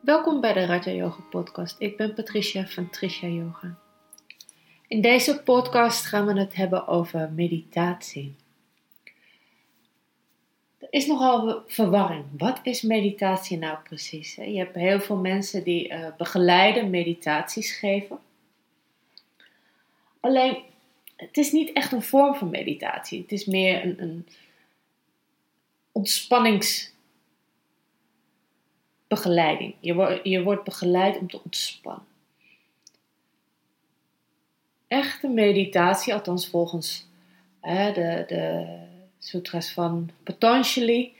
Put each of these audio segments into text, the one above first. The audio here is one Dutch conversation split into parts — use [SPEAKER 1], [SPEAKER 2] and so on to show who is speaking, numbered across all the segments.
[SPEAKER 1] Welkom bij de Raja Yoga Podcast. Ik ben Patricia van Trisha Yoga. In deze podcast gaan we het hebben over meditatie. Er is nogal verwarring. Wat is meditatie nou precies? Je hebt heel veel mensen die uh, begeleide meditaties geven. Alleen, het is niet echt een vorm van meditatie. Het is meer een, een ontspannings begeleiding. Je, wordt, je wordt begeleid om te ontspannen. Echte meditatie, althans volgens hè, de, de sutras van Patanjali,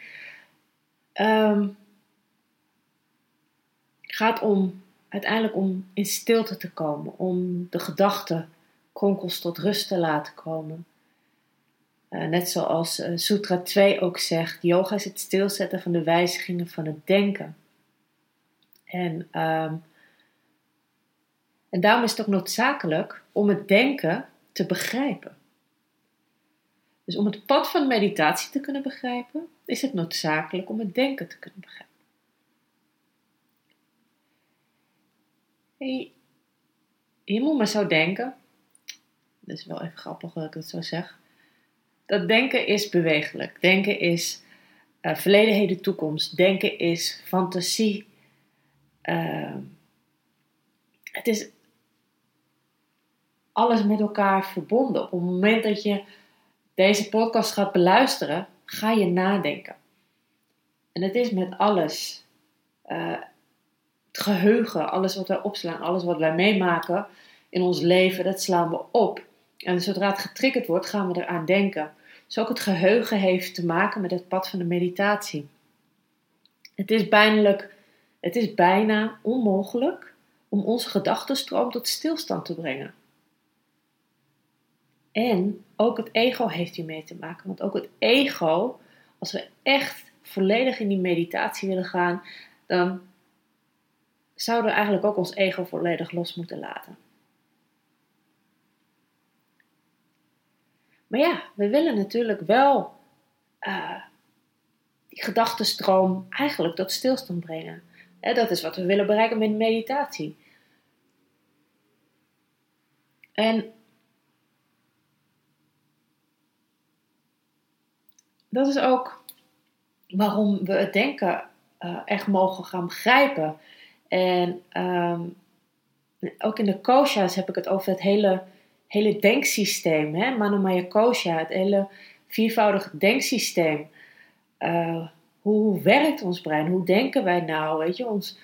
[SPEAKER 1] um, gaat om uiteindelijk om in stilte te komen, om de gedachten kronkels tot rust te laten komen. Uh, net zoals uh, Sutra 2 ook zegt, yoga is het stilzetten van de wijzigingen van het denken. En, um, en daarom is het ook noodzakelijk om het denken te begrijpen. Dus om het pad van meditatie te kunnen begrijpen, is het noodzakelijk om het denken te kunnen begrijpen. Hey, je moet maar zo denken. Dat is wel even grappig dat ik het zo zeg. Dat denken is bewegelijk. Denken is uh, verleden, heden, toekomst. Denken is fantasie uh, het is alles met elkaar verbonden. Op het moment dat je deze podcast gaat beluisteren, ga je nadenken. En het is met alles. Uh, het geheugen, alles wat wij opslaan, alles wat wij meemaken in ons leven, dat slaan we op. En zodra het getriggerd wordt, gaan we eraan denken. Dus ook het geheugen heeft te maken met het pad van de meditatie. Het is pijnlijk het is bijna onmogelijk om onze gedachtenstroom tot stilstand te brengen. En ook het ego heeft hiermee te maken. Want ook het ego, als we echt volledig in die meditatie willen gaan, dan zouden we eigenlijk ook ons ego volledig los moeten laten. Maar ja, we willen natuurlijk wel uh, die gedachtenstroom eigenlijk tot stilstand brengen dat is wat we willen bereiken met meditatie. En dat is ook waarom we het denken uh, echt mogen gaan begrijpen. En ehm, ook in de kosha's heb ik het over het hele, hele denksysteem. Hè? Manomaya kosha, het hele viervoudige denksysteem. Uh, hoe werkt ons brein? Hoe denken wij nou? Weet je, ons,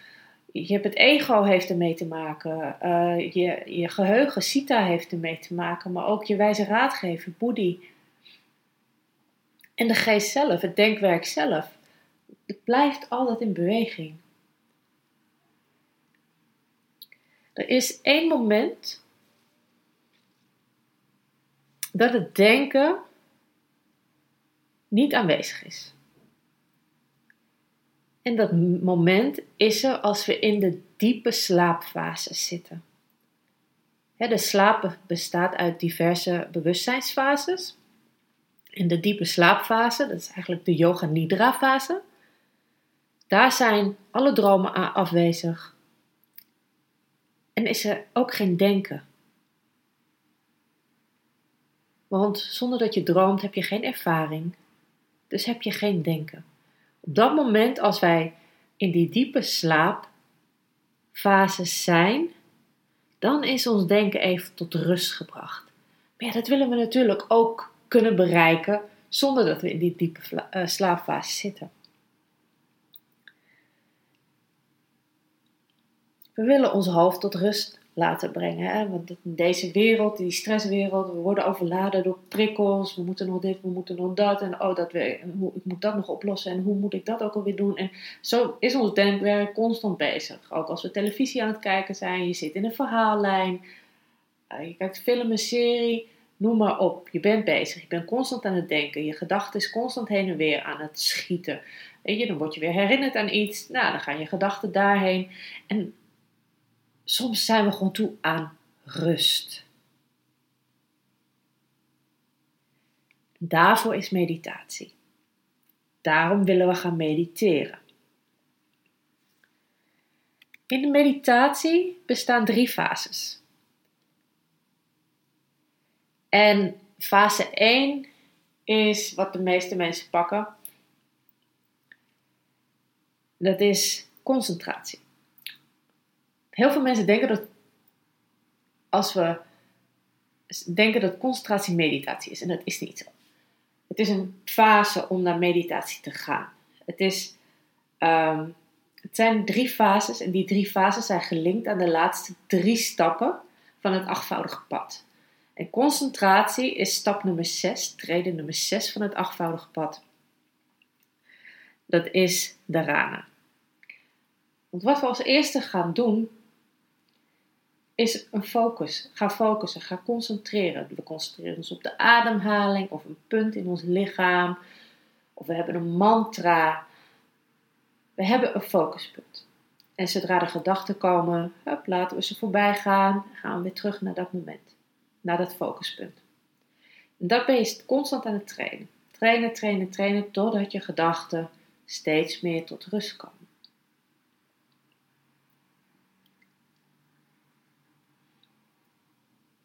[SPEAKER 1] je hebt het ego heeft ermee te maken. Uh, je, je geheugen, Sita heeft ermee te maken. Maar ook je wijze raadgever, Boedi. En de geest zelf, het denkwerk zelf. Het blijft altijd in beweging. Er is één moment dat het denken niet aanwezig is. En dat moment is er als we in de diepe slaapfase zitten. de slaap bestaat uit diverse bewustzijnsfases. In de diepe slaapfase, dat is eigenlijk de yoga nidra fase, daar zijn alle dromen afwezig. En is er ook geen denken. Want zonder dat je droomt heb je geen ervaring, dus heb je geen denken. Op dat moment, als wij in die diepe slaapfase zijn, dan is ons denken even tot rust gebracht. Maar ja, dat willen we natuurlijk ook kunnen bereiken zonder dat we in die diepe uh, slaapfase zitten. We willen ons hoofd tot rust laten brengen. Hè? Want deze wereld, die stresswereld, we worden overladen door prikkels. We moeten nog dit, we moeten nog dat. En oh, dat we, hoe, ik moet dat nog oplossen. En hoe moet ik dat ook alweer doen? En zo is ons denkwerk constant bezig. Ook als we televisie aan het kijken zijn. Je zit in een verhaallijn. Uh, je kijkt film, een serie. Noem maar op. Je bent bezig. Je bent constant aan het denken. Je gedachte is constant heen en weer aan het schieten. Weet je, dan word je weer herinnerd aan iets. Nou, dan gaan je gedachten daarheen. En soms zijn we gewoon toe aan rust. Daarvoor is meditatie. Daarom willen we gaan mediteren. In de meditatie bestaan drie fases. En fase 1 is wat de meeste mensen pakken. Dat is concentratie. Heel veel mensen denken dat als we denken dat concentratie meditatie is en dat is niet zo. Het is een fase om naar meditatie te gaan. Het, is, um, het zijn drie fases en die drie fases zijn gelinkt aan de laatste drie stappen van het achtvoudige pad. En concentratie is stap nummer 6, treden nummer 6 van het achtvoudige pad. Dat is de rana. Want wat we als eerste gaan doen, is een focus. Ga focussen, ga concentreren. We concentreren ons op de ademhaling of een punt in ons lichaam. Of we hebben een mantra. We hebben een focuspunt. En zodra de gedachten komen, hup, laten we ze voorbij gaan. Gaan we weer terug naar dat moment. Naar dat focuspunt. En dat ben je constant aan het trainen. Trainen, trainen, trainen, totdat je gedachten steeds meer tot rust komen.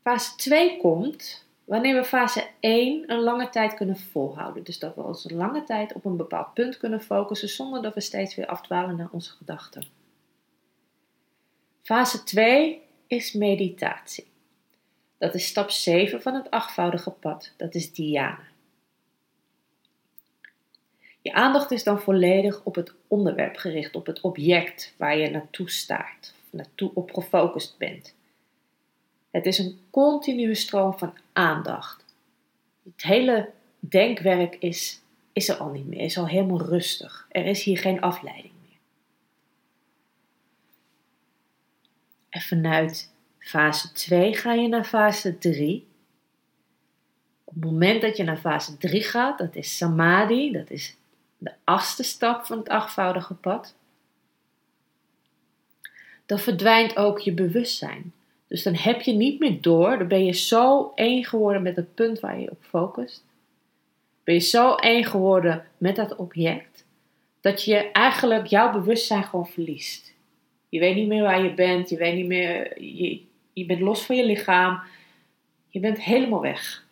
[SPEAKER 1] Fase 2 komt wanneer we fase 1 een lange tijd kunnen volhouden. Dus dat we ons een lange tijd op een bepaald punt kunnen focussen zonder dat we steeds weer afdwalen naar onze gedachten. Fase 2 is meditatie. Dat is stap 7 van het achtvoudige pad. Dat is dhyana. Je aandacht is dan volledig op het onderwerp gericht, op het object waar je naartoe staart, naartoe op gefocust bent. Het is een continue stroom van aandacht. Het hele denkwerk is, is er al niet meer, is al helemaal rustig. Er is hier geen afleiding meer. En vanuit fase 2 ga je naar fase 3. Op het moment dat je naar fase 3 gaat, dat is samadhi, dat is de achtste stap van het achtvoudige pad. Dan verdwijnt ook je bewustzijn. Dus dan heb je niet meer door, dan ben je zo één geworden met het punt waar je op focust. Ben je zo één geworden met dat object, dat je eigenlijk jouw bewustzijn gewoon verliest. Je weet niet meer waar je bent, je weet niet meer, je, je bent los van je lichaam, je bent helemaal weg.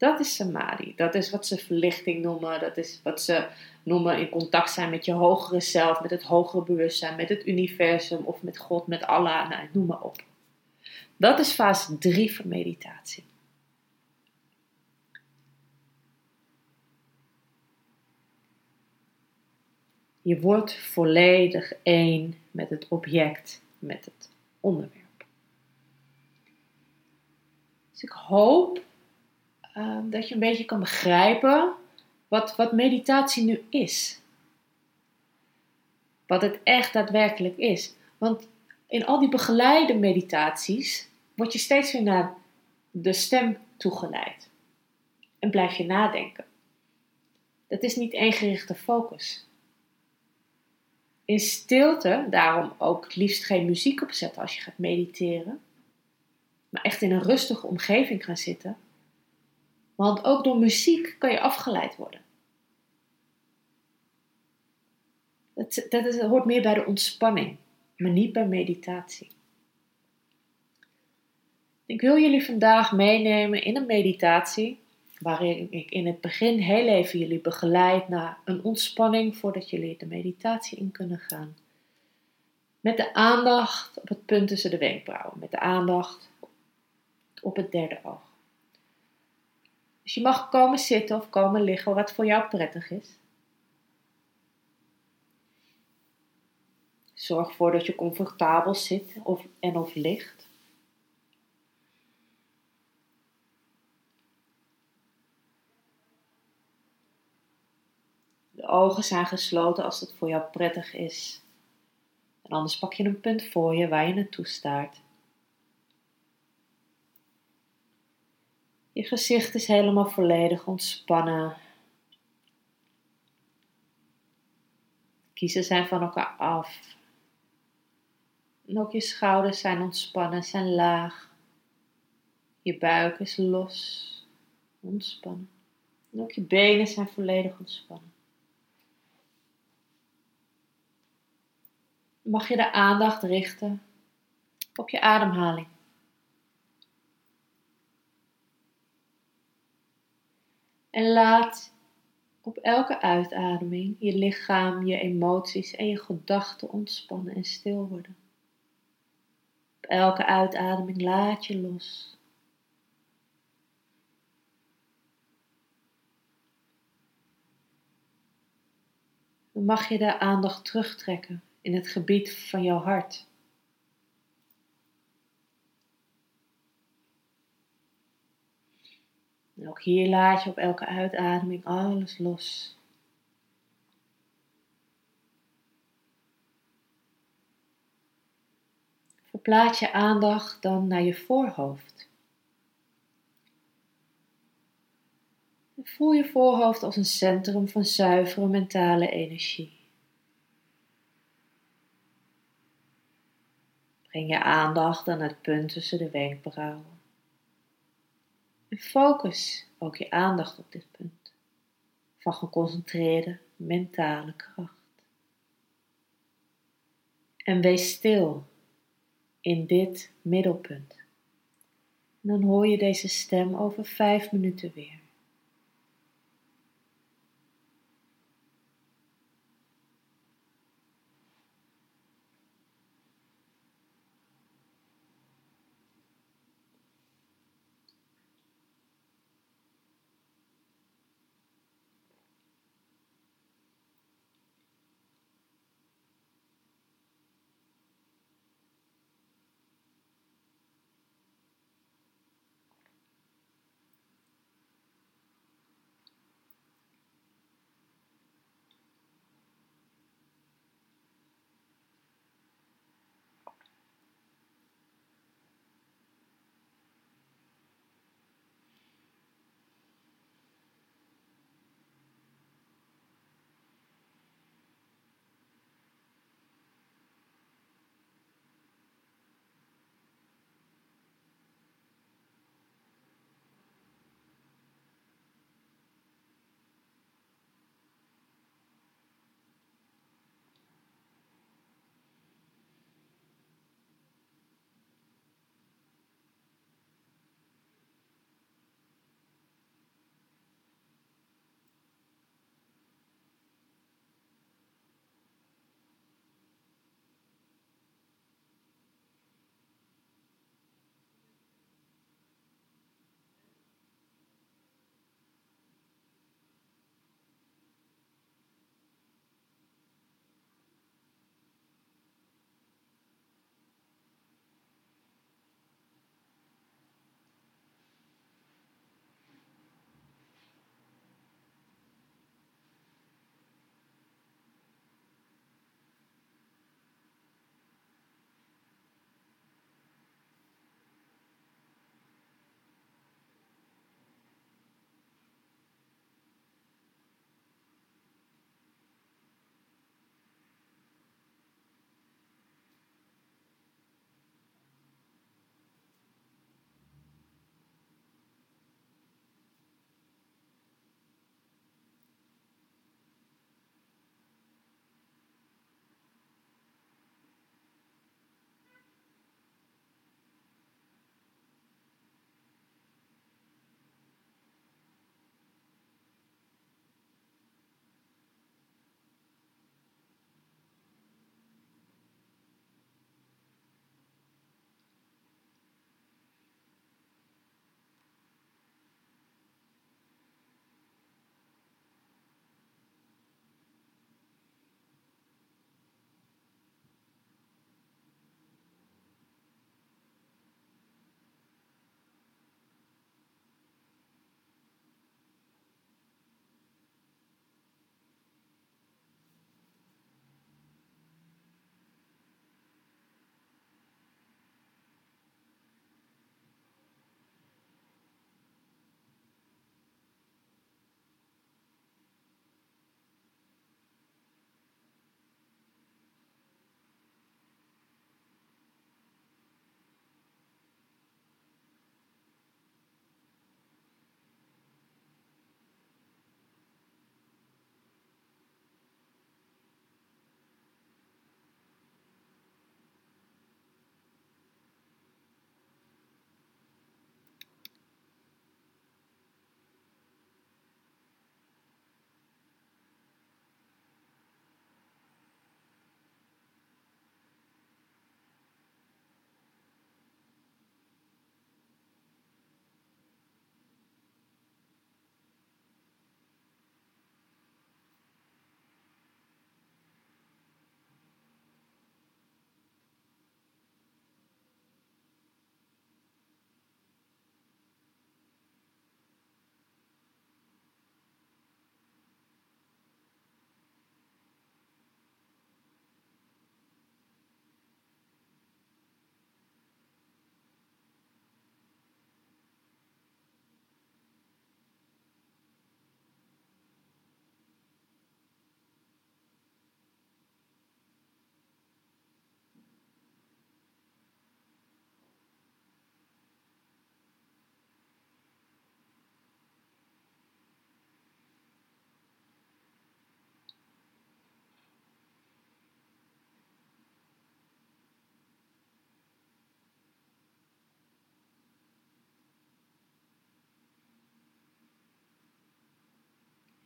[SPEAKER 1] Dat is samadhi. Dat is wat ze verlichting noemen. Dat is wat ze noemen in contact zijn met je hogere zelf, met het hogere bewustzijn, met het universum of met God, met Allah. Nou, noem maar op. Dat is fase 3 van meditatie. Je wordt volledig één met het object, met het onderwerp. Dus ik hoop Ehm, dat je een beetje kan begrijpen wat, wat meditatie nu is. Wat het echt daadwerkelijk is. Want in al die begeleide meditaties word je steeds weer naar de stem toegeleid. En blijf je nadenken. Dat is niet één gerichte focus. In stilte, daarom ook het liefst geen muziek opzetten als je gaat mediteren. Maar echt in een rustige omgeving gaan zitten want ook door muziek kan je afgeleid worden. Dat, dat, is, hoort meer bij de ontspanning, maar niet bij meditatie. Ik wil jullie vandaag meenemen in een meditatie waarin ik in het begin heel even jullie begeleid naar een ontspanning voordat jullie de meditatie in kunnen gaan. Met de aandacht op het punt tussen de wenkbrauwen, met de aandacht op het derde oog. Dus je mag komen zitten of komen liggen wat voor jou prettig is. Zorg ervoor dat je comfortabel zit of, en of ligt. De ogen zijn gesloten als het voor jou prettig is. En anders pak je een punt voor je waar je naartoe staart. Je gezicht is helemaal volledig ontspannen. Kiezen zijn van elkaar af. En ook je schouders zijn ontspannen, zijn laag. Je buik is los, ontspannen. En ook je benen zijn volledig ontspannen. mag je de aandacht richten op je ademhaling. En laat op elke uitademing je lichaam, je emoties en je gedachten ontspannen en stil worden. Op elke uitademing laat je los. Dan mag je de aandacht terugtrekken in het gebied van jouw hart. En ook hier laat je op elke uitademing alles los. Verplaats je aandacht dan naar je voorhoofd. Voel je voorhoofd als een centrum van zuivere mentale energie. Breng je aandacht aan het punt tussen de wenkbrauwen. En focus ook je aandacht op dit punt van geconcentreerde mentale kracht. En wees stil in dit middelpunt. En dan hoor je deze stem over vijf minuten weer.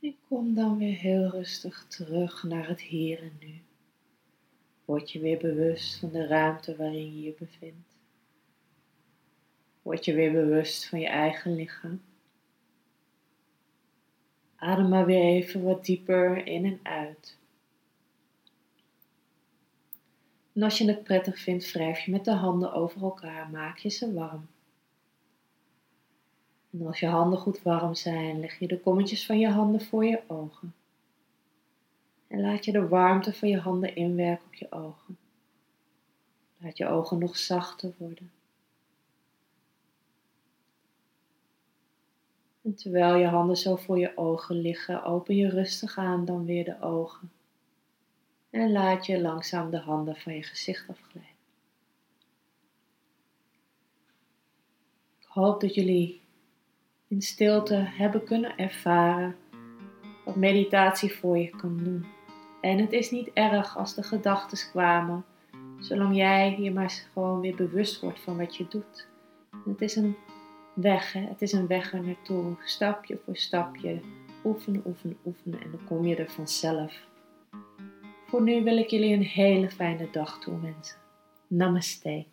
[SPEAKER 1] En kom dan weer heel rustig terug naar het hier en nu. Word je weer bewust van de ruimte waarin je je bevindt. Word je weer bewust van je eigen lichaam. Adem maar weer even wat dieper in en uit. En als je het prettig vindt, wrijf je met de handen over elkaar, maak je ze warm. En als je handen goed warm zijn, leg je de kommetjes van je handen voor je ogen. En laat je de warmte van je handen inwerken op je ogen. Laat je ogen nog zachter worden. En terwijl je handen zo voor je ogen liggen, open je rustig aan dan weer de ogen. En laat je langzaam de handen van je gezicht afglijden. Ik hoop dat jullie in stilte hebben kunnen ervaren wat meditatie voor je kan doen. En het is niet erg als de gedachten kwamen, zolang jij je maar gewoon weer bewust wordt van wat je doet. het is een weg, hè? het is een weg er naartoe, stapje voor stapje, oefenen, oefenen, oefenen en dan kom je er vanzelf. Voor nu wil ik jullie een hele fijne dag toewensen. Namaste.